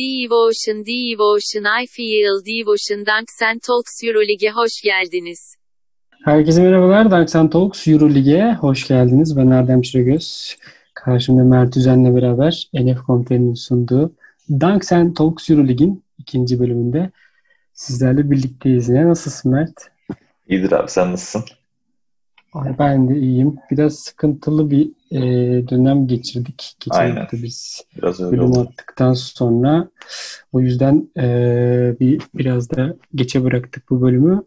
Devotion Devotion I Feel Devotion Danksen Talks Euroleague'e hoş geldiniz. Herkese merhabalar. Danksen Talks Euroleague'e hoş geldiniz. Ben Erdem Şiragöz. Karşımda Mert Üzen'le beraber NF Komite'nin sunduğu Danksen Talks Euroleague'in ikinci bölümünde sizlerle birlikteyiz. Ne nasılsın Mert? İyidir abi sen nasılsın? Ay, ben de iyiyim. Biraz sıkıntılı bir e, dönem geçirdik. Geçen Aynen. hafta biz Biraz bölüm attıktan sonra o yüzden e, bir biraz da geçe bıraktık bu bölümü.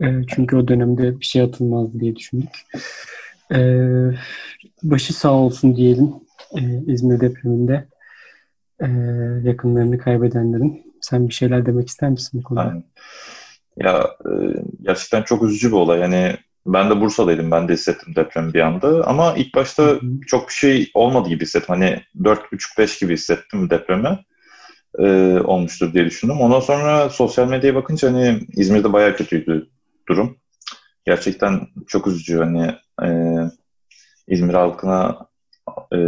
E, çünkü o dönemde bir şey atılmazdı diye düşündük. E, başı sağ olsun diyelim e, İzmir depreminde e, yakınlarını kaybedenlerin. Sen bir şeyler demek ister misin bu konuda? Aynen. Ya e, gerçekten çok üzücü bir olay. Yani ben de Bursa'daydım. Ben de hissettim depremi bir anda. Ama ilk başta çok bir şey olmadı gibi hissettim. Hani 4,5-5 gibi hissettim depremi. E, olmuştur diye düşündüm. Ondan sonra sosyal medyaya bakınca hani İzmir'de bayağı kötüydü durum. Gerçekten çok üzücü. Hani e, İzmir halkına e,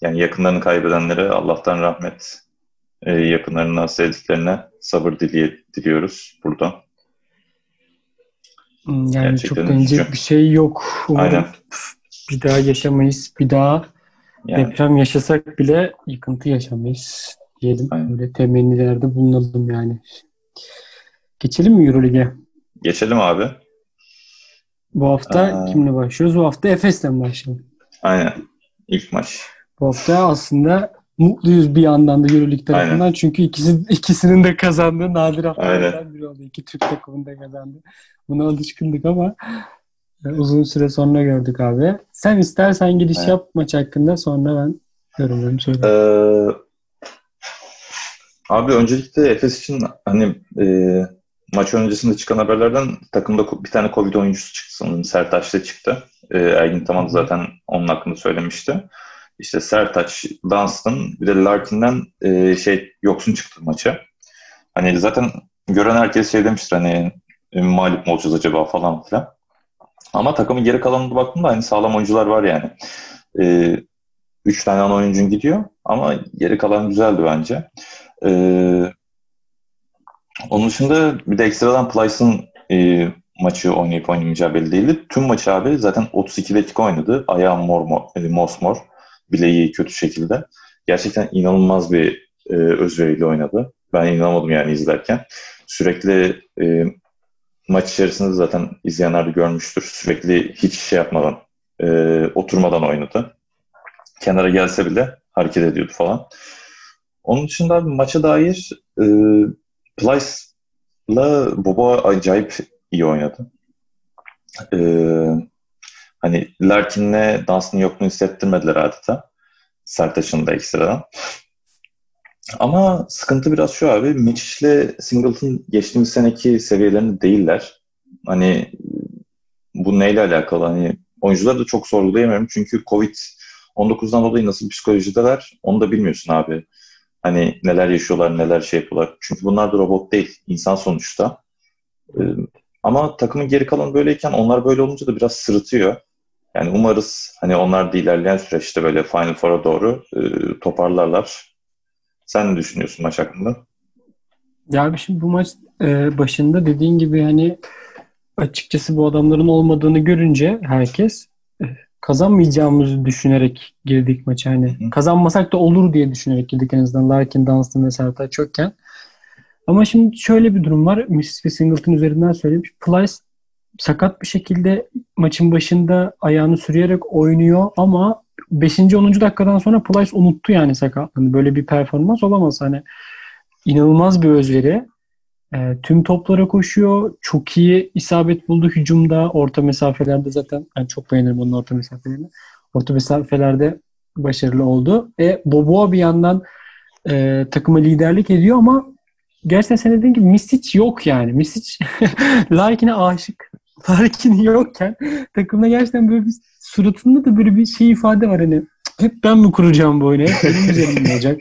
yani yakınlarını kaybedenlere Allah'tan rahmet, e, yakınlarına, sevdiklerine sabır dili- diliyoruz buradan. Hmm, Yani Gerçekten çok deneyecek üzücü. bir şey yok. Umarım Aynen. bir daha yaşamayız. Bir daha Yani deprem yaşasak bile yıkıntı yaşamayız diyelim. Aynen. Böyle temennilerde bulunalım yani. Geçelim mi Euroleague'e? geçelim abi. Bu hafta Aa. kimle başlıyoruz? Bu hafta Efes'ten başlayalım. Aynen. İlk maç. Bu hafta aslında mutluyuz bir yandan da Euroleague tarafından. Aynen. Çünkü ikisi, ikisinin de kazandığı nadir haftalardan biri oldu. İki Türk takımının da kazandı. Buna alışkındık ama e, uzun süre sonra gördük abi. Sen istersen giriş yap maç hakkında sonra ben yorumlarımı söyleyeyim. Ee, abi öncelikle Efes için hani e, maç öncesinde çıkan haberlerden takımda bir tane Covid oyuncusu çıktı sanırım. Sertaç'ta çıktı. E, Ergin Taman da zaten onun hakkında söylemişti. İşte Sertaç, Dunstan bir de Larkin'den e, şey yoksun çıktı maça. Hani zaten gören herkes şey demiştir hani e, mağlup mu olacağız acaba falan filan. Ama takımın geri kalanına baktığımda hani sağlam oyuncular var yani. E, üç tane ana oyuncun gidiyor ama geri kalan güzeldi bence. E, onun dışında bir de ekstradan Plyce'ın e, maçı oynayıp oynamayacağı belli değildi. Tüm maçı abi zaten 32 dakika oynadı. Ayağı mor, mor e, mosmor. Bileği kötü şekilde. Gerçekten inanılmaz bir e, özveriyle oynadı. Ben inanamadım yani izlerken. Sürekli e, maç içerisinde zaten izleyenler de görmüştür. Sürekli hiç şey yapmadan, e, oturmadan oynadı. Kenara gelse bile hareket ediyordu falan. Onun dışında maça dair e, Plyce'la Boba acayip iyi oynadı. E, hani Larkin'le Dunstan'ın yokluğunu hissettirmediler adeta. Sertaç'ın da ekstradan. Ama sıkıntı biraz şu abi. Mitch'le Singleton geçtiğimiz seneki seviyelerinde değiller. Hani bu neyle alakalı? Hani oyuncuları da çok sorgulayamıyorum. Çünkü Covid-19'dan dolayı nasıl psikolojideler onu da bilmiyorsun abi. Hani neler yaşıyorlar, neler şey yapıyorlar. Çünkü bunlar da robot değil. insan sonuçta. Ee, ama takımın geri kalanı böyleyken onlar böyle olunca da biraz sırıtıyor. Yani umarız hani onlar da ilerleyen süreçte böyle Final Four'a doğru e, toparlarlar. Sen ne düşünüyorsun maç hakkında? Ya abi şimdi bu maç e, başında dediğin gibi hani açıkçası bu adamların olmadığını görünce herkes e, kazanmayacağımızı düşünerek girdik maça. Hani Hı kazanmasak da olur diye düşünerek girdik en azından. Larkin, Dunstan ve Sertaç yokken. Ama şimdi şöyle bir durum var. Ve Singleton üzerinden söylemiş. Plyce sakat bir şekilde maçın başında ayağını sürüyerek oynuyor ama 5. 10. dakikadan sonra Plyce unuttu yani sakatlığını. Böyle bir performans olamaz. Hani inanılmaz bir özveri. E, tüm toplara koşuyor. Çok iyi isabet buldu hücumda. Orta mesafelerde zaten ben çok beğenirim onun orta mesafelerini. Orta mesafelerde başarılı oldu. E, Boboa bir yandan e, takıma liderlik ediyor ama gerçekten sen dediğin gibi Misic yok yani. Misic Larkin'e aşık. Larkin yokken takımda gerçekten böyle bir suratında da böyle bir şey ifade var hani hep ben mi kuracağım bu oyunu? Hep benim üzerimde olacak.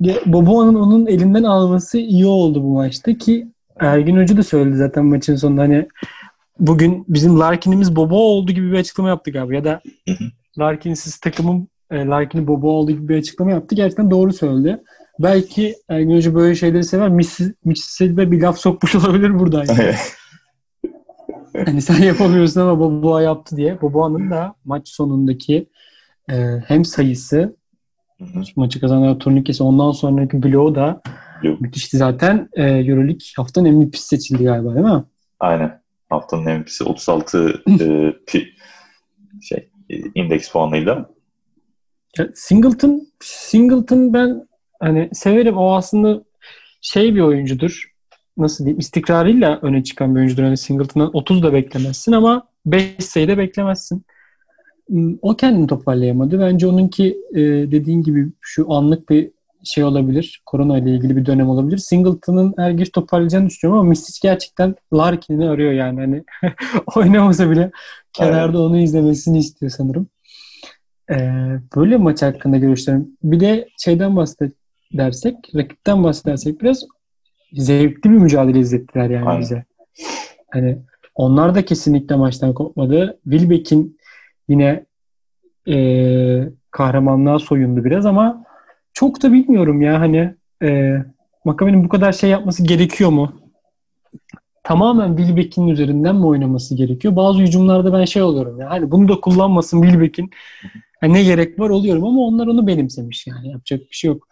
Ya, Boboa'nın onun elinden alması iyi oldu bu maçta ki Ergin Hoca da söyledi zaten maçın sonunda hani bugün bizim Larkin'imiz Bobo oldu gibi bir açıklama yaptık abi ya da. Larkin'siz takımın e, Larkin'i Bobo oldu gibi bir açıklama yaptı. Gerçekten doğru söyledi. belki Ergin Hoca böyle şeyleri sever. Mississippi'de bir laf sokmuş olabilir burada. Yani. Hani sen yapamıyorsun ama Boboa yaptı diye. Boboa'nın da maç sonundaki e, hem sayısı Hı-hı. maçı kazanan turnikesi ondan sonraki bloğu da Yok. müthişti zaten. E, Euroleague haftanın MVP'si seçildi galiba değil mi? Aynen. Haftanın MVP'si 36 e, pi, şey e, indeks puanıyla. Ya, Singleton Singleton ben hani severim. O aslında şey bir oyuncudur. Nasıl diyeyim? istikrarıyla öne çıkan bir oyuncudur. Hani Singleton'dan 30 da beklemezsin ama 5 sayı da beklemezsin. Hmm, o kendini toparlayamadı. Bence onunki e, dediğin gibi şu anlık bir şey olabilir. Korona ile ilgili bir dönem olabilir. Singleton'ın er geç toparlayacağını düşünüyorum ama Mistic gerçekten Larkin'i arıyor yani. Hani oynamasa bile kenarda onu izlemesini istiyor sanırım. Ee, böyle maç hakkında görüşlerim. Bir de şeyden bahsedersek, rakipten bahsedersek biraz zevkli bir mücadele izlettiler yani Aynen. bize. Hani onlar da kesinlikle maçtan kopmadı. Wilbeck'in yine e, kahramanlığa soyundu biraz ama çok da bilmiyorum ya hani e, Makabe'nin bu kadar şey yapması gerekiyor mu? Tamamen Wilbeck'in üzerinden mi oynaması gerekiyor? Bazı hücumlarda ben şey oluyorum ya hani bunu da kullanmasın Wilbeck'in. Yani ne gerek var oluyorum ama onlar onu benimsemiş yani yapacak bir şey yok.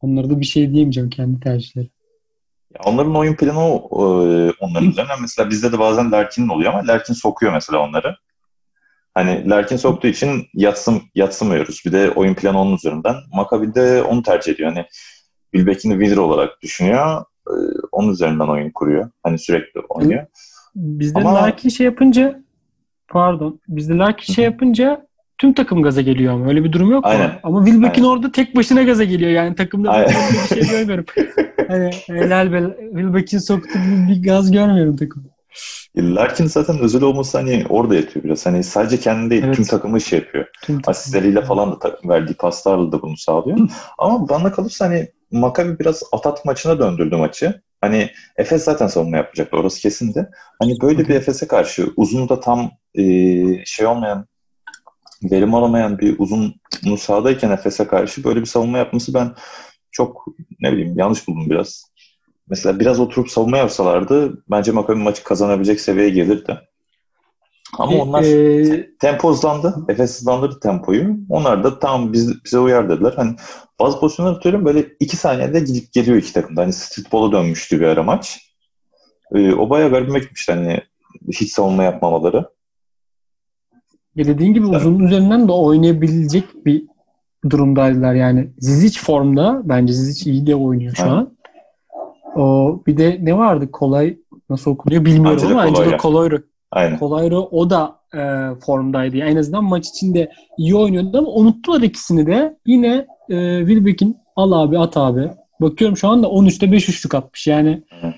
Onlara da bir şey diyemeyeceğim kendi tercihleri. Ya onların oyun planı o, e, onların üzerine. Mesela bizde de bazen Larkin'in oluyor ama Larkin sokuyor mesela onları. Hani Larkin soktuğu için yatsım, yatsımıyoruz. Bir de oyun planı onun üzerinden. Maccabi de onu tercih ediyor. Hani Wilbeck'ini winner olarak düşünüyor. E, onun üzerinden oyun kuruyor. Hani sürekli oynuyor. Bizde Ama... Larkin şey yapınca pardon. Bizde Larkin şey yapınca tüm takım gaza geliyor ama öyle bir durum yok Aynen. mu? Ama Wilbeck'in orada tek başına gaza geliyor yani takımda Aynen. bir şey görmüyorum. hani helal be Wilbeck'in soktuğu bir gaz görmüyorum takımda. Larkin zaten özel olması hani orada yatıyor biraz. Hani sadece kendi değil evet. tüm takımı iş yapıyor. Tüm Asistleriyle falan da takım verdiği paslarla da bunu sağlıyor. Ama bana kalırsa hani Maccabi biraz atat maçına döndürdü maçı. Hani Efes zaten savunma yapacaktı. Orası kesin de. Hani böyle bir Efes'e karşı uzun da tam e, şey olmayan verim alamayan bir uzun sahadayken Efes'e karşı böyle bir savunma yapması ben çok ne bileyim yanlış buldum biraz. Mesela biraz oturup savunma yapsalardı bence Maccabi maçı kazanabilecek seviyeye gelirdi. Ama onlar e, tempo hızlandı. Efes hızlandırdı tempoyu. Onlar da tamam biz, bize uyar dediler. Hani bazı pozisyonlar atıyorum böyle iki saniyede gidip geliyor iki takımda. Hani streetball'a dönmüştü bir ara maç. E, o bayağı garibime gitmişti hani hiç savunma yapmamaları. Ya dediğin gibi evet. uzun üzerinden de oynayabilecek bir durumdaydılar yani. Zizic formda. Bence Zizic iyi de oynuyor şu evet. an. O bir de ne vardı? Kolay nasıl okunuyor bilmiyorum Angelo ama Angelo Kolayro. Aynen. Kolayro o da e, formdaydı. Yani en azından maç içinde iyi oynuyordu ama unuttular ikisini de. Yine e, Wilbeck'in al abi at abi. Bakıyorum şu anda 13'te 5 üçlük atmış. Yani Hı.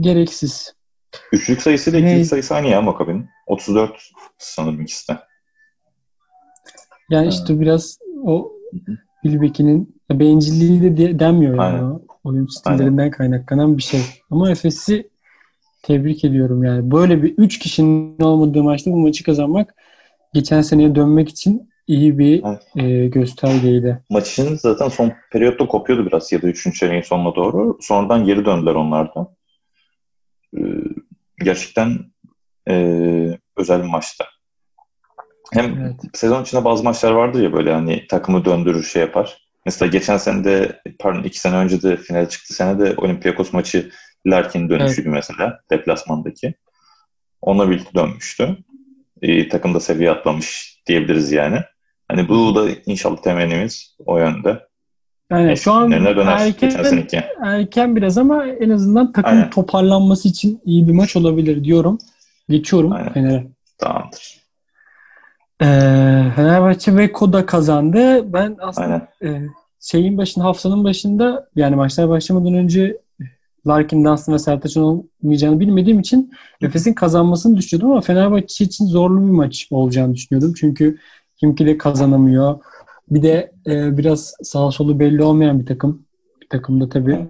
gereksiz. Üçlük sayısı ile ikilik sayısı aynı ya Makabe'nin. 34 sanırım ikisi de. Yani işte biraz o Wilbeck'inin bencilliği de denmiyor yani. Oyun stillerinden Aynen. kaynaklanan bir şey. Ama Efes'i tebrik ediyorum yani. Böyle bir üç kişinin olmadığı maçta bu maçı kazanmak geçen seneye dönmek için iyi bir evet. e, göstergeydi. Maçın zaten son periyotta kopuyordu biraz ya da üçüncü çeyreğin sonuna doğru. Sonradan geri döndüler onlardan. Ee, gerçekten e, özel bir maçtı. Hem evet. sezon içinde bazı maçlar vardır ya böyle hani takımı döndürür şey yapar. Mesela geçen sene de pardon iki sene önce de finale çıktı sene de Olympiakos maçı Larkin dönüşüydü evet. mesela deplasmandaki. Onunla birlikte dönmüştü. E, takım da seviye atlamış diyebiliriz yani. Hani bu da inşallah temennimiz o yönde. Yani şu an erken, erken biraz ama en azından takım Aynen. toparlanması için iyi bir maç olabilir diyorum. Geçiyorum Aynen. Fener'e. Tamamdır. Ee, Fenerbahçe ve Koda kazandı. Ben aslında e, şeyin başında haftanın başında yani maçlar başlamadan önce Larkin, Dunstan ve Sertaç'ın olmayacağını bilmediğim için Efes'in kazanmasını düşünüyordum ama Fenerbahçe için zorlu bir maç olacağını düşünüyordum. Çünkü kimki de kazanamıyor. Bir de e, biraz sağ solu belli olmayan bir takım. Bir takımda tabii.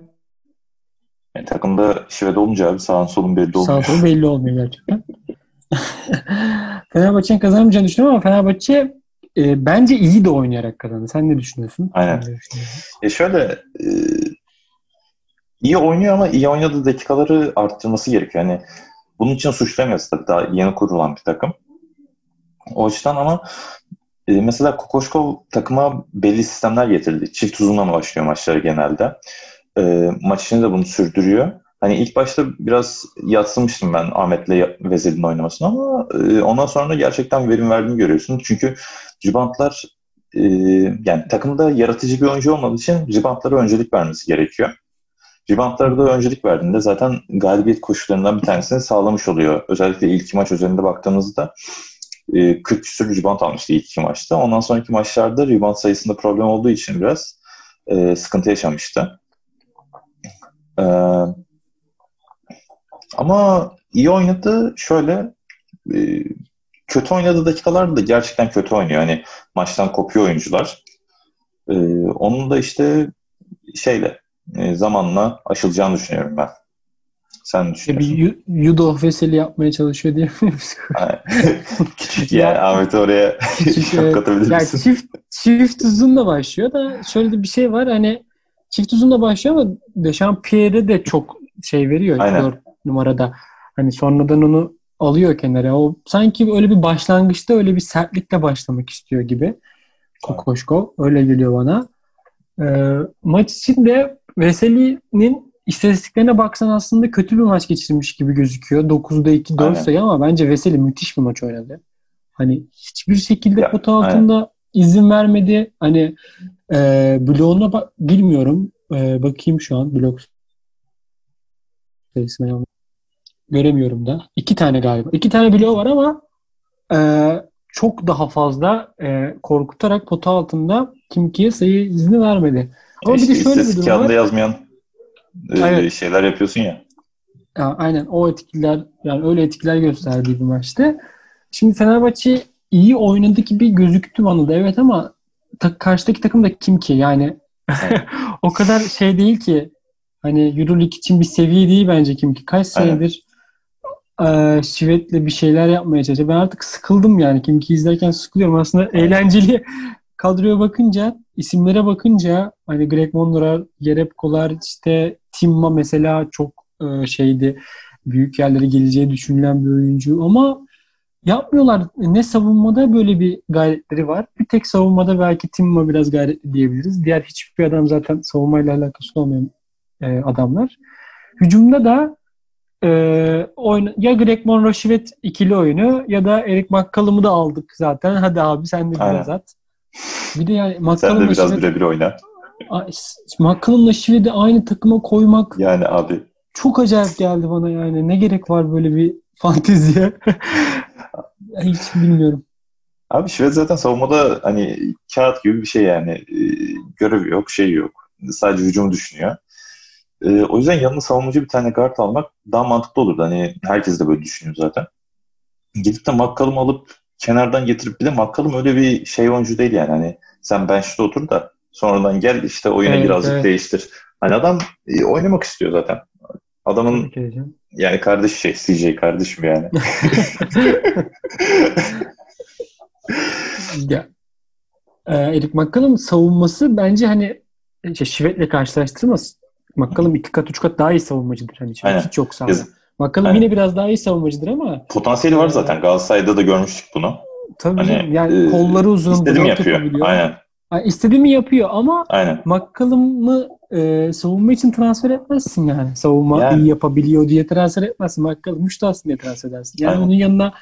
Yani takımda şivede olunca abi sağın solun belli olmuyor. Sağ solu belli olmuyor gerçekten. Fenerbahçe'nin kazanamayacağını düşünüyorum ama Fenerbahçe e, bence iyi de oynayarak kazandı. Sen ne düşünüyorsun? Aynen. Ne düşünüyorsun? E şöyle e, iyi oynuyor ama iyi oynadığı dakikaları arttırması gerekiyor. Yani bunun için suçlamayız tabii. Daha yeni kurulan bir takım. O açıdan ama e, mesela Kokoşkov takıma belli sistemler getirdi. Çift uzunla başlıyor maçları genelde. E, maç içinde de bunu sürdürüyor. Hani ilk başta biraz yatsımıştım ben Ahmet'le Vezir'in oynamasını ama e, ondan sonra da gerçekten verim verdiğini görüyorsun. Çünkü ribantlar e, yani takımda yaratıcı bir oyuncu olmadığı için ribantlara öncelik vermesi gerekiyor. Ribantlara da öncelik verdiğinde zaten galibiyet koşullarından bir tanesini sağlamış oluyor. Özellikle ilk maç üzerinde baktığınızda e, 40 küsur rebound almıştı ilk iki maçta. Ondan sonraki maçlarda rebound sayısında problem olduğu için biraz e, sıkıntı yaşamıştı. E, ama iyi oynadı şöyle e, kötü oynadığı dakikalarda da gerçekten kötü oynuyor. Hani maçtan kopuyor oyuncular. E, onun da işte şeyle e, zamanla aşılacağını düşünüyorum ben. Sen ne bir düşünüyorsun? yu- judo veseli yapmaya çalışıyor diye. Küçük yani Ahmet oraya Küçük, evet. katabilir misin? çift, çift uzunla başlıyor da şöyle de bir şey var hani çift uzunla başlıyor ama Dechampierre de çok şey veriyor Aynen. 4 numarada. Hani sonradan onu alıyor kenara. O sanki öyle bir başlangıçta öyle bir sertlikle başlamak istiyor gibi. Kokoşkov. Öyle geliyor bana. Ee, maç içinde Veseli'nin istatistiklerine baksan aslında kötü bir maç geçirmiş gibi gözüküyor. 9'da 2 4 Aynen. sayı ama bence Veseli müthiş bir maç oynadı. Hani hiçbir şekilde Ya, pota altında izin vermedi. Hani e, bloğuna bak bilmiyorum. E, bakayım şu an blok. Göremiyorum da. İki tane galiba. İki tane bloğu var ama e, çok daha fazla e, korkutarak pota altında Kimki'ye sayı izni vermedi. Ama bir de İşte şöyle bir durum var. yazmayan Evet. şeyler yapıyorsun ya. Ya, aynen o etkiler yani öyle etkiler gösterdiği bir maçtı. Şimdi Fenerbahçe iyi oynadı gibi gözüktü bana da evet ama ta- karşıdaki takım da kim ki? Yani o kadar şey değil ki hani Euroleague için bir seviye değil bence kim ki. Kaç senedir eee Şivet'le bir şeyler yapmaya çalışıyor. Ben artık sıkıldım yani. Kim ki izlerken sıkılıyorum. Aslında eğlenceli kadroya bakınca, isimlere bakınca hani Greg Monroe, Jerebkolar, işte Timma mesela çok e, şeydi. Büyük yerlere geleceği düşünülen bir oyuncu ama yapmıyorlar. Ne savunmada böyle bir gayretleri var. Bir tek savunmada belki Timma biraz gayretli diyebiliriz. Diğer hiçbir adam zaten savunmayla alakası olmayan e, adamlar. Hücumda da e, oyna, ya Greg Monroe Şivet ikili oyunu ya da Eric McCallum'u da aldık zaten. Hadi abi sen de biraz Aynen. at. Bir de yani Sen de biraz birebir oyna. McCallum'la Şivet'i aynı takıma koymak Yani abi çok acayip geldi bana yani. Ne gerek var böyle bir fanteziye? Hiç bilmiyorum. Abi Şivet zaten savunmada hani kağıt gibi bir şey yani. E, görevi yok, şey yok. Sadece hücumu düşünüyor. E, o yüzden yanına savunmacı bir tane guard almak daha mantıklı olurdu. Hani herkes de böyle düşünüyor zaten. Gidip de McCallum alıp kenardan getirip bir de McCallum öyle bir şey oyuncu değil yani. Hani sen bench'te otur da sonradan gel işte oyunu Evet, birazcık evet. değiştir. Hani adam e, oynamak istiyor zaten. Adamın yani kardeş şey CJ kardeşim yani. ya, e, Eric McCallum savunması bence hani işte Şivet'le karşılaştırmaz. McCallum iki kat üç kat daha iyi savunmacıdır. Hani hiç yok sahada. McCallum Aynen. yine biraz daha iyi savunmacıdır ama Potansiyeli var zaten. Galatasaray'da da görmüştük bunu. tabii Hani, canım, yani e, kolları uzun, İstediğimi yapıyor. Aynen. Yani istediğimi yapıyor ama Aynen. McCallum'ı e, savunma için transfer etmezsin yani. Savunma Yani. iyi yapabiliyor diye transfer etmezsin. McCallum müştahsın diye transfer edersin. Yani Aynen. onun yanına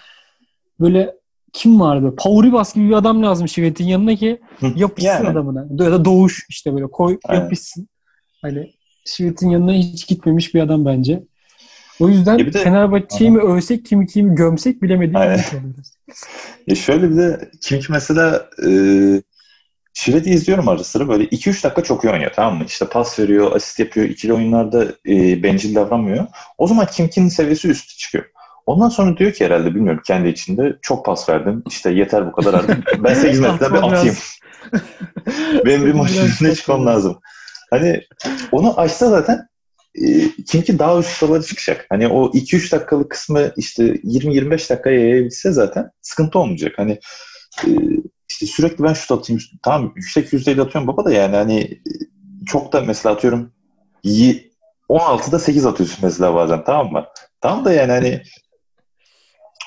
böyle kim vardı? Pauribas gibi bir adam lazım Şivet'in yanına ki yapışsın Yani. adamına. Ya da Doğuş işte böyle koy Aynen. yapışsın. Hani Şivet'in yanına hiç gitmemiş bir adam bence. O yüzden Ya de- Fenerbahçe'yi mi övsek kimi kimi gömsek bilemediğim Aynen. bir oluyoruz. Ya şöyle bir de kim ki mesela e, Şivet'i izliyorum ara sıra böyle 2-3 dakika çok iyi oynuyor tamam mı? İşte pas veriyor, asist yapıyor, ikili oyunlarda e, bencil davranmıyor. O zaman Kimki'nin seviyesi üstü çıkıyor. Ondan sonra diyor ki herhalde bilmiyorum kendi içinde çok pas verdim. İşte yeter bu kadar artık. Ben 8 metreden bir atayım. Benim bir maçın üstüne çıkmam lazım. Hani onu açsa zaten e, Kimki daha üst sıralara çıkacak. Hani o 2-3 dakikalık kısmı işte 20-25 dakikaya yayabilse zaten sıkıntı olmayacak. Hani e, işte sürekli ben şut atayım. Tamam yüksek yüzdeyle atıyorum baba da yani hani çok da mesela atıyorum 16'da 8 atıyorsun mesela bazen tamam mı? Tamam da yani hani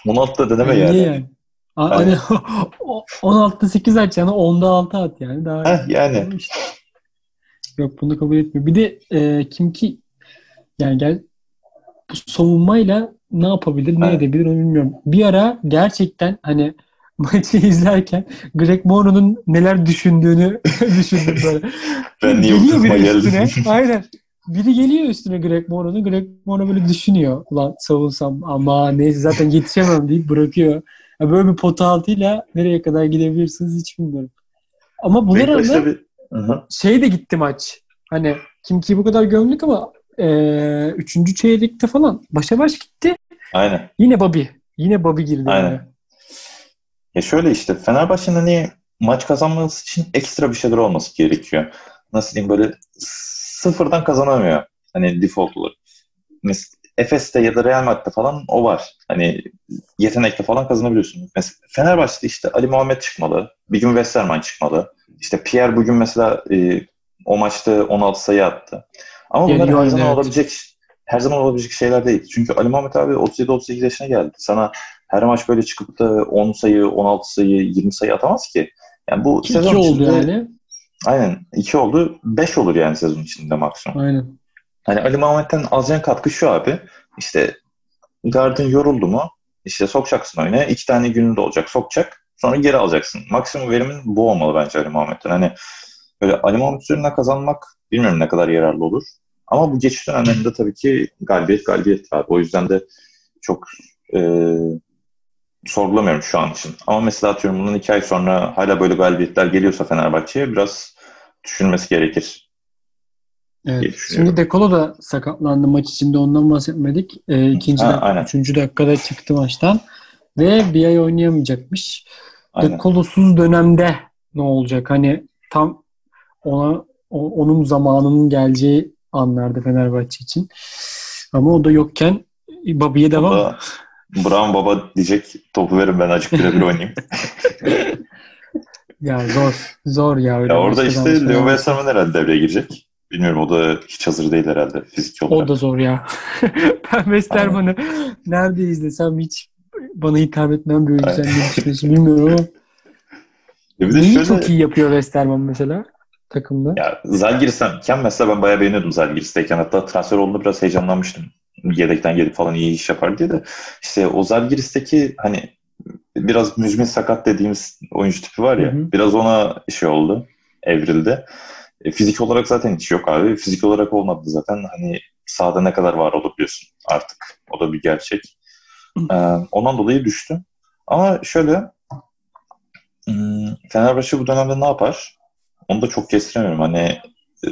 16'da deneme yani. Niye yani? A- Hani 16'da 8 at yani 10'da 6 at yani. Daha Heh, yani. işte. Yok bunu kabul etmiyor. Bir de e, kim ki yani gel bu savunmayla ne yapabilir, ne Evet. edebilir onu bilmiyorum. Bir ara gerçekten hani maçı izlerken Greg Monroe'nun neler düşündüğünü düşündüm böyle. Ben niye geliyor biri üstüne. geldim? Aynen. Biri geliyor üstüne Greg Monroe'nun. Greg Monroe böyle düşünüyor. Ulan savunsam ama neyse zaten yetişemem deyip bırakıyor. Ya böyle bir pota altıyla nereye kadar gidebilirsiniz hiç bilmiyorum. Ama buna rağmen bir... Şey de gitti maç. Hani kim ki bu kadar gömdük ama e, üçüncü çeyrekte falan başa baş gitti. Aynen. Yine Bobby. Yine Bobby girdi. Aynen. yani. Ya şöyle işte Fenerbahçe'nin hani maç kazanması için ekstra bir şeyler olması gerekiyor. Nasıl diyeyim böyle sıfırdan kazanamıyor. Hani default olarak. Mesela Efes'te ya da Real Madrid'de falan o var. Hani yetenekle falan kazanabiliyorsun. Mesela Fenerbahçe'de işte Ali Muhammed çıkmalı. Bir gün Westerman çıkmalı. İşte Pierre bugün mesela e, o maçta 16 sayı attı. Ama bunlar her zaman evet. olabilecek her zaman olabilecek şeyler değil. Çünkü Ali Muhammed abi 37-38 yaşına geldi. Sana her maç böyle çıkıp da 10 sayı, 16 sayı, 20 sayı atamaz ki. Yani bu İki sezon oldu içinde yani. aynen 2 oldu. 5 olur yani sezon içinde maksimum. Aynen. Hani Ali Muhammed'den alacağın katkı şu abi. İşte gardın yoruldu mu işte sokacaksın oyuna. iki tane gününde olacak. Sokacak. Sonra geri alacaksın. Maksimum verimin bu olmalı bence Ali Muhammed'den. Hani böyle Ali Muhammed üzerinden kazanmak bilmiyorum ne kadar yararlı olur. Ama bu geçiş dönemlerinde tabii ki galibiyet galibiyet abi. O yüzden de çok e, sorgulamıyorum şu an için. Ama mesela atıyorum bundan iki ay sonra hala böyle galibiyetler geliyorsa Fenerbahçe'ye biraz düşünmesi gerekir. Evet. Şimdi Dekolo da sakatlandı maç içinde ondan bahsetmedik. Ee, ikinci Ha, dakika, aynen. üçüncü dakikada çıktı maçtan ve bir ay oynayamayacakmış. Aynen. Dekolosuz dönemde ne olacak? Hani tam ona onun zamanının geleceği anlardı Fenerbahçe için. Ama o da yokken Babi'ye O devam. da Brown baba diyecek topu verin ben açık birebir oynayayım. Ya zor. Zor ya. Öyle ya orada işte Leo. Westerman herhalde devreye girecek. Bilmiyorum o da hiç hazır değil herhalde fizik olarak. O da zor ya. ben Westerman'ı nerede izlesem hiç bana hitap etmeyen bir oyuncu. Sen ne düşünüyorsun bilmiyorum ama. Ya bir de Neyi şöyle, çok iyi yapıyor Westerman mesela takımda? Ya Zalgiris'ten mesela ben bayağı beğeniyordum Zalgiris'teyken. Hatta transfer olduğunda biraz heyecanlanmıştım. Yedekten gelip falan iyi iş yapar diye de. İşte o Zalgiris'teki hani biraz müzmin sakat dediğimiz oyuncu tipi var ya. Hı hı. Biraz ona şey oldu. Evrildi. E, fizik olarak zaten hiç yok abi. Fizik olarak olmadı zaten. Hani sahada ne kadar var olabiliyorsun artık. O da bir gerçek. Ee, ondan dolayı düştü. Ama şöyle hmm, Fenerbahçe bu dönemde ne yapar? Onu da çok kestiremiyorum. Hani e,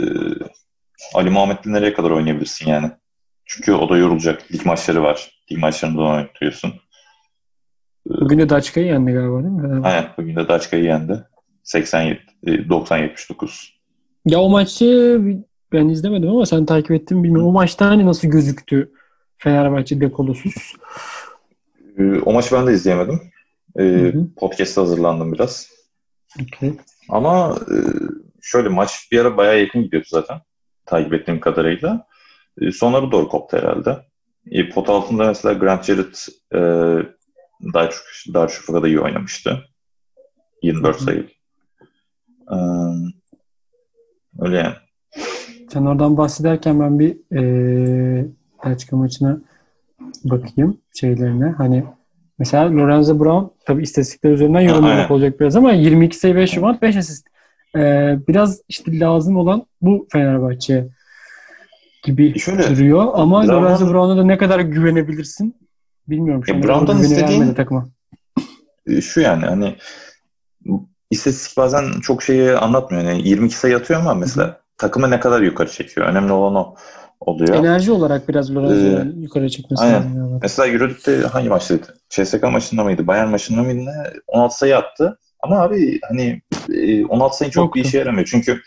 Ali Muhammed'le nereye kadar oynayabilirsin yani? Çünkü o da yorulacak. Lig maçları var. Lig maçlarında oynatıyorsun. Bugün de Daçka'yı yendi galiba değil mi? Aynen. Bugün de Daçka'yı yendi. 87, e, 90-79. Ya o maçı ben izlemedim ama sen takip ettin mi bilmiyorum. O maçta hani nasıl gözüktü Fenerbahçe dekolosuz? E, o maçı ben de izleyemedim. E, Hı hı. Podcast'a hazırlandım biraz. Okay. Ama e, şöyle maç bir ara bayağı yakın gidiyordu zaten. Takip ettiğim kadarıyla. E, sonları doğru koptu herhalde. E, pot altında mesela Grant Jarrett e, Darüş- Darüşşafaka'da iyi oynamıştı. 24 Hı hı. sayı. E, öyle yani. Sen oradan bahsederken ben bir eee Belçika maçına bakayım şeylerine. Hani mesela Lorenzo Brown tabii istatistikler üzerinden yorumlamak aynen. olacak biraz ama 22 sayı 5 rebound 5 asist. Eee, biraz işte lazım olan bu Fenerbahçe gibi Şöyle, duruyor ama Brown'un- Lorenzo Brown'a da ne kadar güvenebilirsin bilmiyorum. Şu an Brown'dan vermedi takıma. E, şu yani hani istatistik bazen çok şeyi anlatmıyor. Yani 22 sayı atıyor ama mesela takımı ne kadar yukarı çekiyor. Önemli olan o oluyor. Enerji olarak biraz Lorenzo'yu Ee, yukarı çekmesi aynen. lazım. yani. Mesela Euroleague'de hangi maçtaydı? CSK maçında mıydı? Bayern maçında mıydı? Ne? 16 sayı attı. Ama abi hani e, 16 sayı çok bir Yoktu. işe yaramıyor. Çünkü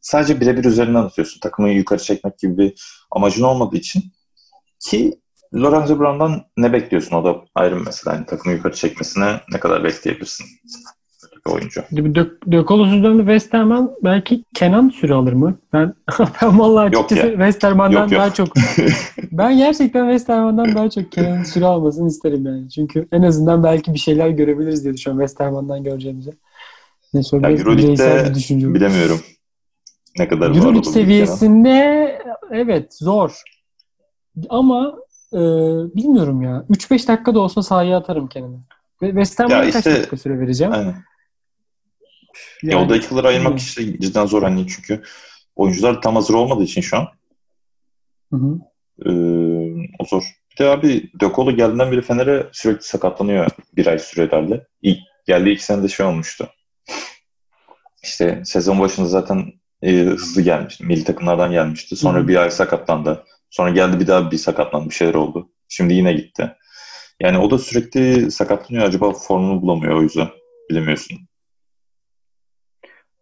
sadece birebir üzerinden atıyorsun. Takımı yukarı çekmek gibi bir amacın olmadığı için ki Lorenzo Brown'dan ne bekliyorsun? O da ayrı bir mesele. Hani takımı yukarı çekmesine ne kadar bekleyebilirsin? Bir oyuncu. Dökolosuzdan West Ham'dan belki Kenan süre alır mı? Ben ben vallahi açıkçası ya. West Ham'dan Yok, yok. daha çok ben gerçekten West Ham'dan daha çok Kenan'ın süre almasını isterim yani. Çünkü en azından belki bir şeyler görebiliriz diye düşünüyorum West Ham'dan göreceğimize. Ne Ya? Euroleague'de bir. Bilemiyorum. Ne kadar var Euroleague seviyesinde evet zor. Ama e, bilmiyorum ya. 3-5 dakika da olsa sahaya atarım Kenan'ı. Ve West Ham'a Ya kaç işte- dakika süre vereceğim? Aynen. Yani- ya o dakikaları ayırmak işte cidden zor hani çünkü oyuncular tam hazır olmadığı için şu an Hı hı. Ee, o zor. Bir de abi Dökolo geldiğinden beri Fener'e sürekli sakatlanıyor bir ay sürelerle. İlk geldiği iki senede şey olmuştu. İşte sezon başında zaten e, hızlı gelmişti. Milli takımlardan gelmişti. Sonra Hı hı. bir ay sakatlandı. Sonra geldi bir daha bir sakatlandı. Bir şeyler oldu. Şimdi yine gitti. Yani o da sürekli sakatlanıyor. Acaba formunu bulamıyor o yüzden. Bilemiyorsun.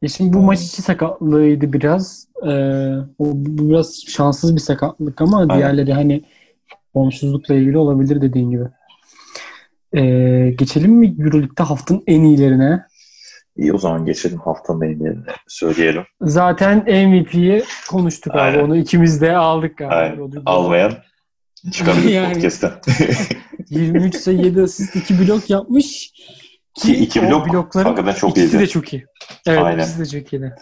Ya şimdi bu maç içi sakatlığıydı biraz. Ee, o, bu biraz şanssız bir sakatlık ama Aynen. diğerleri hani formsuzlukla ilgili olabilir dediğin gibi. Ee, geçelim mi Euroleague'de haftanın en iyilerine? İyi o zaman geçelim haftanın en iyilerini söyleyelim. Zaten MVP'yi konuştuk abi. Aynen. Onu ikimiz de aldık galiba. Aynen. Almayan çıkabilir Yani. podcast'ten. 23 sayı 7 asist 2 blok yapmış. Ki iki blok blokların hakikaten çok ikisi iyiydi. de çok iyi. Evet Aynen. ikisi de çok iyiydi.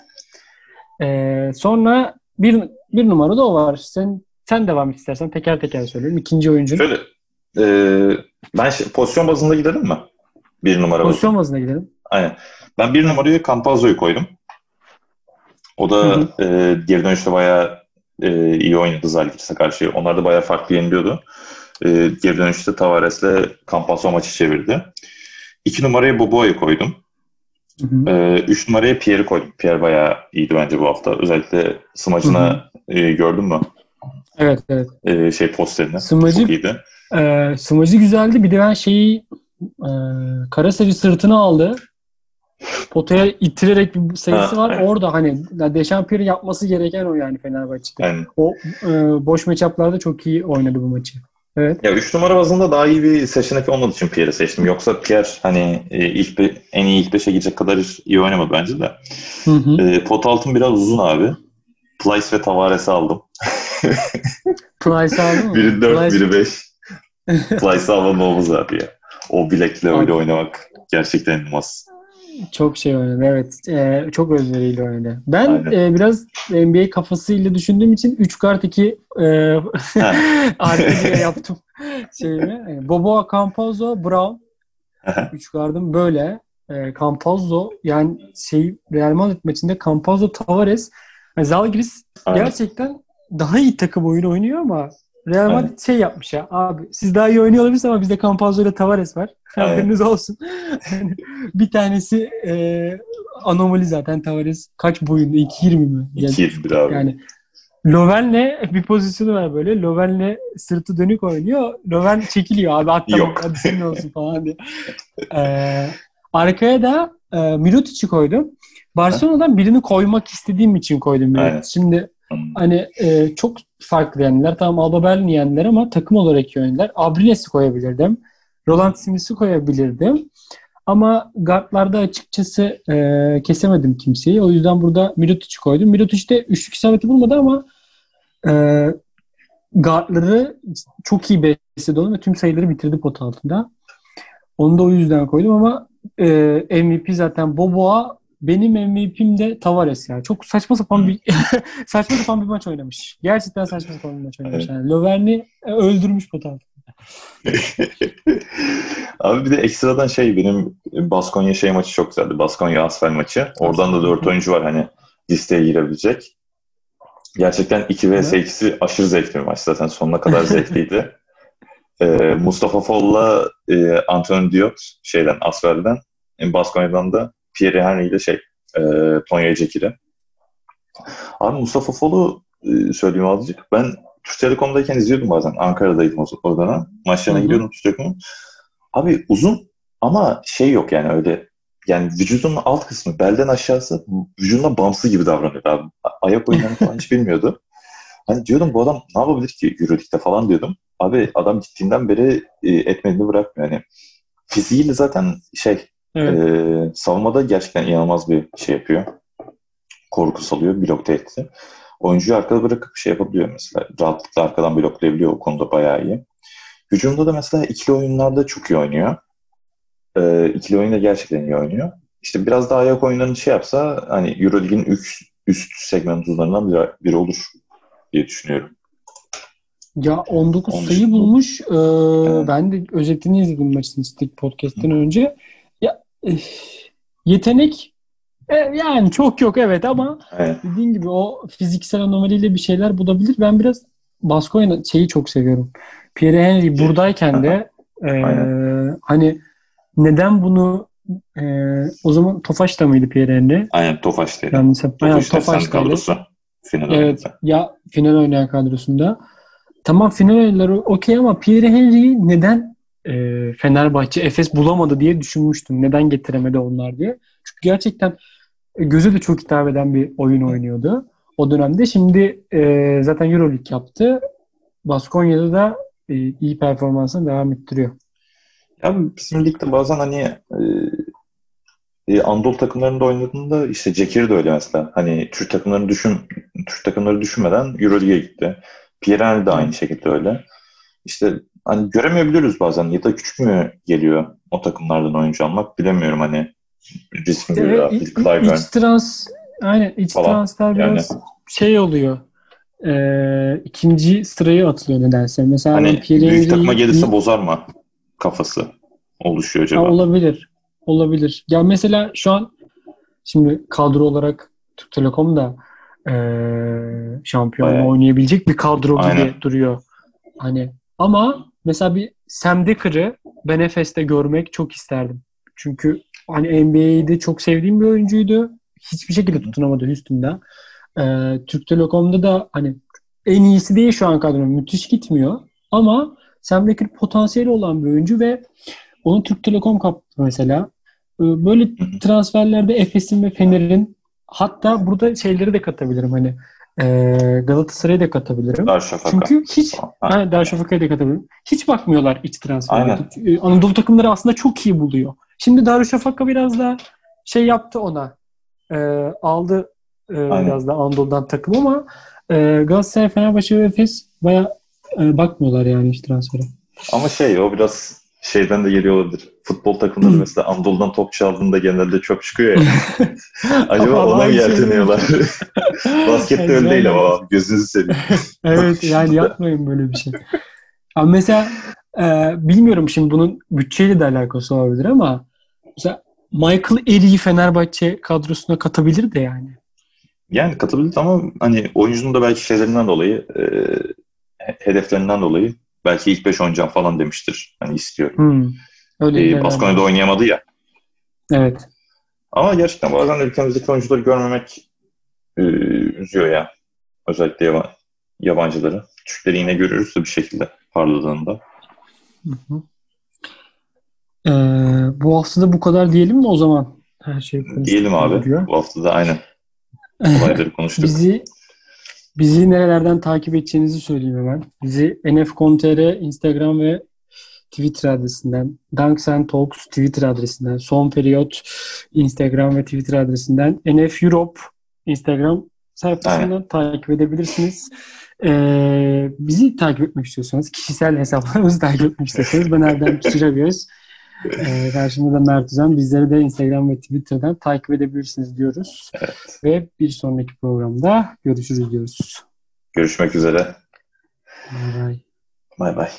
Ee, sonra bir, bir numara da o var. Sen sen devam et istersen teker teker söylüyorum. İkinci oyuncu. Şöyle e, ben şey- pozisyon bazında gidelim mi? Bir numara bazında. Pozisyon bazına gidelim. Aynen. Ben bir numarayı Campazzo'yu koydum. O da Hı e, geri dönüşte bayağı e, iyi oynadı Zalgiris'e karşı. Onlar da bayağı farklı yeniliyordu. E, geri dönüşte Tavares'le Campazzo maçı çevirdi. İki numaraya Boboa'yı koydum. Hı hı. E, üç numaraya Pierre'i koydum. Pierre bayağı iyiydi bence bu hafta. Özellikle smacına e, gördün mü? Evet evet. E, şey posterini. Smacı- Çok iyiydi. Ee, smacı güzeldi. Bir de ben şeyi e, Karasacı sırtına aldı. Potaya itirerek bir sayısı Ha, var. evet. Orada hani Dechampierre yapması gereken o yani Fenerbahçe'de. Yani O e, boş matchup'larda çok iyi oynadı bu maçı. Evet. Ya 3 numara bazında daha iyi bir seçenek olmadığı için Pierre'i seçtim. Yoksa Pierre hani e, ilk bir, en iyi ilk 5'e gidecek kadar iyi oynamadı bence de. Hı hı. E, pot altın biraz uzun abi. Plyce ve Tavares'i aldım. Price aldın mı? Biri 4, Price- biri 5. Plyce'ı almam olmaz abi ya. O bilekle öyle oynamak gerçekten inanılmaz. Çok şey oynadı evet. Ee, çok özveriyle oynadı. Ben Aynen. e, biraz NBA kafasıyla düşündüğüm için 3 kart 2 e, diye yaptım şeyimi. Yani Boboa, Campazzo, Brown. 3 kartım böyle. E, Campazzo yani şey Real Madrid maçında Campazzo, Tavares yani Zalgiris Aynen. gerçekten daha iyi takım oyunu oynuyor ama Real Aynen. Madrid şey yapmış ya abi siz daha iyi oynuyor olabilirsiniz ama bizde Campazzo ile Tavares var. Haberiniz olsun. Bir tanesi e, anomali zaten Tavares. Kaç boyunda? 2.20 mi? Yani, 2-1 abi. yani Löwen'le bir pozisyonu var böyle. Löwen'le sırtı dönük oynuyor. Löwen çekiliyor abi at tamam Yok. hadi senin olsun falan diye. Ee, arkaya da e, Mirotic'i koydum. Barcelona'dan birini koymak istediğim için koydum. Mirotic. Şimdi hani e, çok farklı yendiler. Tamam Alba Berlin yendiler ama takım olarak oynadılar. Abrines'i koyabilirdim. Roland Smith'i koyabilirdim. Ama guardlarda açıkçası e, kesemedim kimseyi. O yüzden burada Mirotic'i koydum. Mirotic de üçlük isabeti bulmadı ama e, guardları çok iyi besledi onu ve tüm sayıları bitirdi pot altında. Onu da o yüzden koydum ama e, MVP zaten Boboa benim MVP'm de Tavares ya. Çok saçma sapan bir saçma sapan bir maç oynamış. Gerçekten saçma sapan bir maç oynamış. Evet. Yani Löwen'i e, öldürmüş pot altında. Abi bir de ekstradan şey benim Baskonya şey maçı çok güzeldi. Baskonya Asfel maçı. Oradan da 4 oyuncu var hani listeye girebilecek. Gerçekten 2 vs 2'si aşırı zevkli bir maç. Zaten sonuna kadar zevkliydi. Ee, Mustafa Foll'la e, Antonio Diot şeyden Asfel'den e, Baskonya'dan da Pierre Henry ile şey e, Tonya Cekir'i. Abi Mustafa Foll'u e, söyleyeyim azıcık. Ben Türk Telekom'dayken izliyordum bazen. Ankara'daydım o, o dönem. Maçlarına gidiyordum Türk Telekom'un. Abi uzun ama şey yok yani öyle yani vücudunun alt kısmı belden aşağısı vücudundan bağımsız gibi davranıyor abi. Ayak oyunlarını falan hiç bilmiyordu. Hani diyordum bu adam ne yapabilir ki Euroleague'de falan diyordum. Abi adam gittiğinden beri e, etmediğini bırakmıyor. Yani fiziğiyle zaten şey Evet. Ee, savunmada gerçekten inanılmaz bir şey yapıyor. Korku salıyor, blok tehdidi. Oyuncuyu arkada bırakıp şey yapabiliyor mesela. Rahatlıkla arkadan bloklayabiliyor. O konuda bayağı iyi. Hücumda da mesela ikili oyunlarda çok iyi oynuyor. Ee, ikili oyunda gerçekten iyi oynuyor. İşte biraz daha ayak oyunlarını şey yapsa hani Euroleague'in üst, üst segmentlarından biri, biri olur diye düşünüyorum. Ya 19 Onun sayı bulmuş. Ee, Evet. Ben de özetini izledim maçın Stick Podcast'ten önce. Ya eh, yetenek e, yani çok yok evet ama Evet. dediğin gibi o fiziksel anomaliyle bir şeyler bulabilir. Ben biraz Baskoya'nın şeyi çok seviyorum. Pierre Henry buradayken de e, Aynen. hani neden bunu e, o zaman Tofaş da mıydı Pierre Henry? Aynen Tofaş dedi. Yanlış Aynen, Tofaş Tofaş Tofaş'taydı. kadrosu. Final Evet. Ya final oynayan kadrosunda. Tamam final oyunları okey ama Pierre Henry'i neden e, Fenerbahçe Efes bulamadı diye düşünmüştüm. Neden getiremedi onlar diye. Çünkü gerçekten e, göze de çok hitap eden bir oyun oynuyordu o dönemde. Şimdi e, zaten Euroleague yaptı. Baskonya'da da e, iyi performansını devam ettiriyor. Ya bizim ligde bazen hani e, e, Anadolu takımlarında oynadığında işte Cekir de öyle mesela. Hani Türk takımlarını düşün Türk takımları düşünmeden Euroleague'e gitti. Pierre de aynı şekilde öyle. İşte hani göremeyebiliriz bazen ya da küçük mü geliyor o takımlardan oyuncu almak bilemiyorum hani Phil iç, Clyburn iç trans aynen iç Falan. transfer Yani. biraz şey oluyor. E, ikinci sıraya atılıyor nedense. Mesela hani Pierre büyük takıma gelirse bozar mı kafası oluşuyor Ha, acaba? olabilir. Olabilir. Ya mesela şu an şimdi kadro olarak Türk Telekom da eee şampiyonluğu Bayağı. oynayabilecek bir kadro gibi Aynen. duruyor. Hani ama mesela bir Sam Decker'ı ben Efes'te görmek çok isterdim. Çünkü hani NBA'de çok sevdiğim bir oyuncuydu. Hiçbir şekilde tutunamadı Houston'da. Eee Türk Telekom'da da hani en iyisi değil şu an kadro. Müthiş gitmiyor. Ama Sam Decker potansiyeli olan bir oyuncu ve onu Türk Telekom kaptı mesela. Ee, Böyle transferlerde Efes'in ve Fener'in hatta burada şeyleri de katabilirim hani e, Galatasaray'ı da katabilirim. Darüşşafaka. Çünkü hiç Darüşşafaka'yı da katabilirim. Hiç bakmıyorlar iç transfere. Aynen. Ee, Anadolu takımları aslında çok iyi buluyor. Şimdi Darüşşafaka biraz da şey yaptı ona. Ee, aldı e, Aynen. biraz da Anadolu'dan takım ama e, Galatasaray, Fenerbahçe ve Efes baya bakmıyorlar yani iç transfere. Ama şey o biraz şeyden de geliyor olabilir. Futbol takımları mesela Anadolu'dan top çaldığında genelde çöp çıkıyor ya. Acaba ona mı şey yelteniyorlar? Baskette öyle değil ama gözünüzü seveyim. Evet yani yapmayın böyle bir şey. Ama mesela e, bilmiyorum şimdi bunun bütçeyle de alakası olabilir ama mesela Michael Eri'yi Fenerbahçe kadrosuna katabilir de yani. Yani katıldı ama hani oyuncunun da belki şeylerinden dolayı e, he- hedeflerinden dolayı belki ilk 5 oynayacağım falan demiştir. Hani istiyorum. Hmm. Öyle E, şeyler Baskonya'da oynayamadı ya. Evet. Ama gerçekten bazen ülkemizdeki oyuncuları görmemek e, üzüyor ya. Özellikle yaba- yabancıları. Türkleri yine görüyoruz da bir şekilde parladığında. Hı hı. Ee, bu hafta da bu kadar diyelim mi o zaman? Her şey Diyelim abi. diyor. Bu hafta da aynen olayları konuştuk. Bizi bizi nerelerden takip edeceğinizi söyleyeyim hemen. Bizi nf.com.tr Instagram ve Twitter adresinden, Dunks and Talks Twitter adresinden, Son Periyot Instagram ve Twitter adresinden, NF Europe Instagram sayfasından takip edebilirsiniz. Ee, bizi takip etmek istiyorsanız, kişisel hesaplarımızı takip etmek istiyorsanız ben Erdem Küçücegöz. Ee, karşımda da Mert Üzen. Bizleri de Instagram ve Twitter'dan takip edebilirsiniz diyoruz. Ve bir sonraki programda görüşürüz diyoruz. Görüşmek üzere. Bye bye. Bay bay.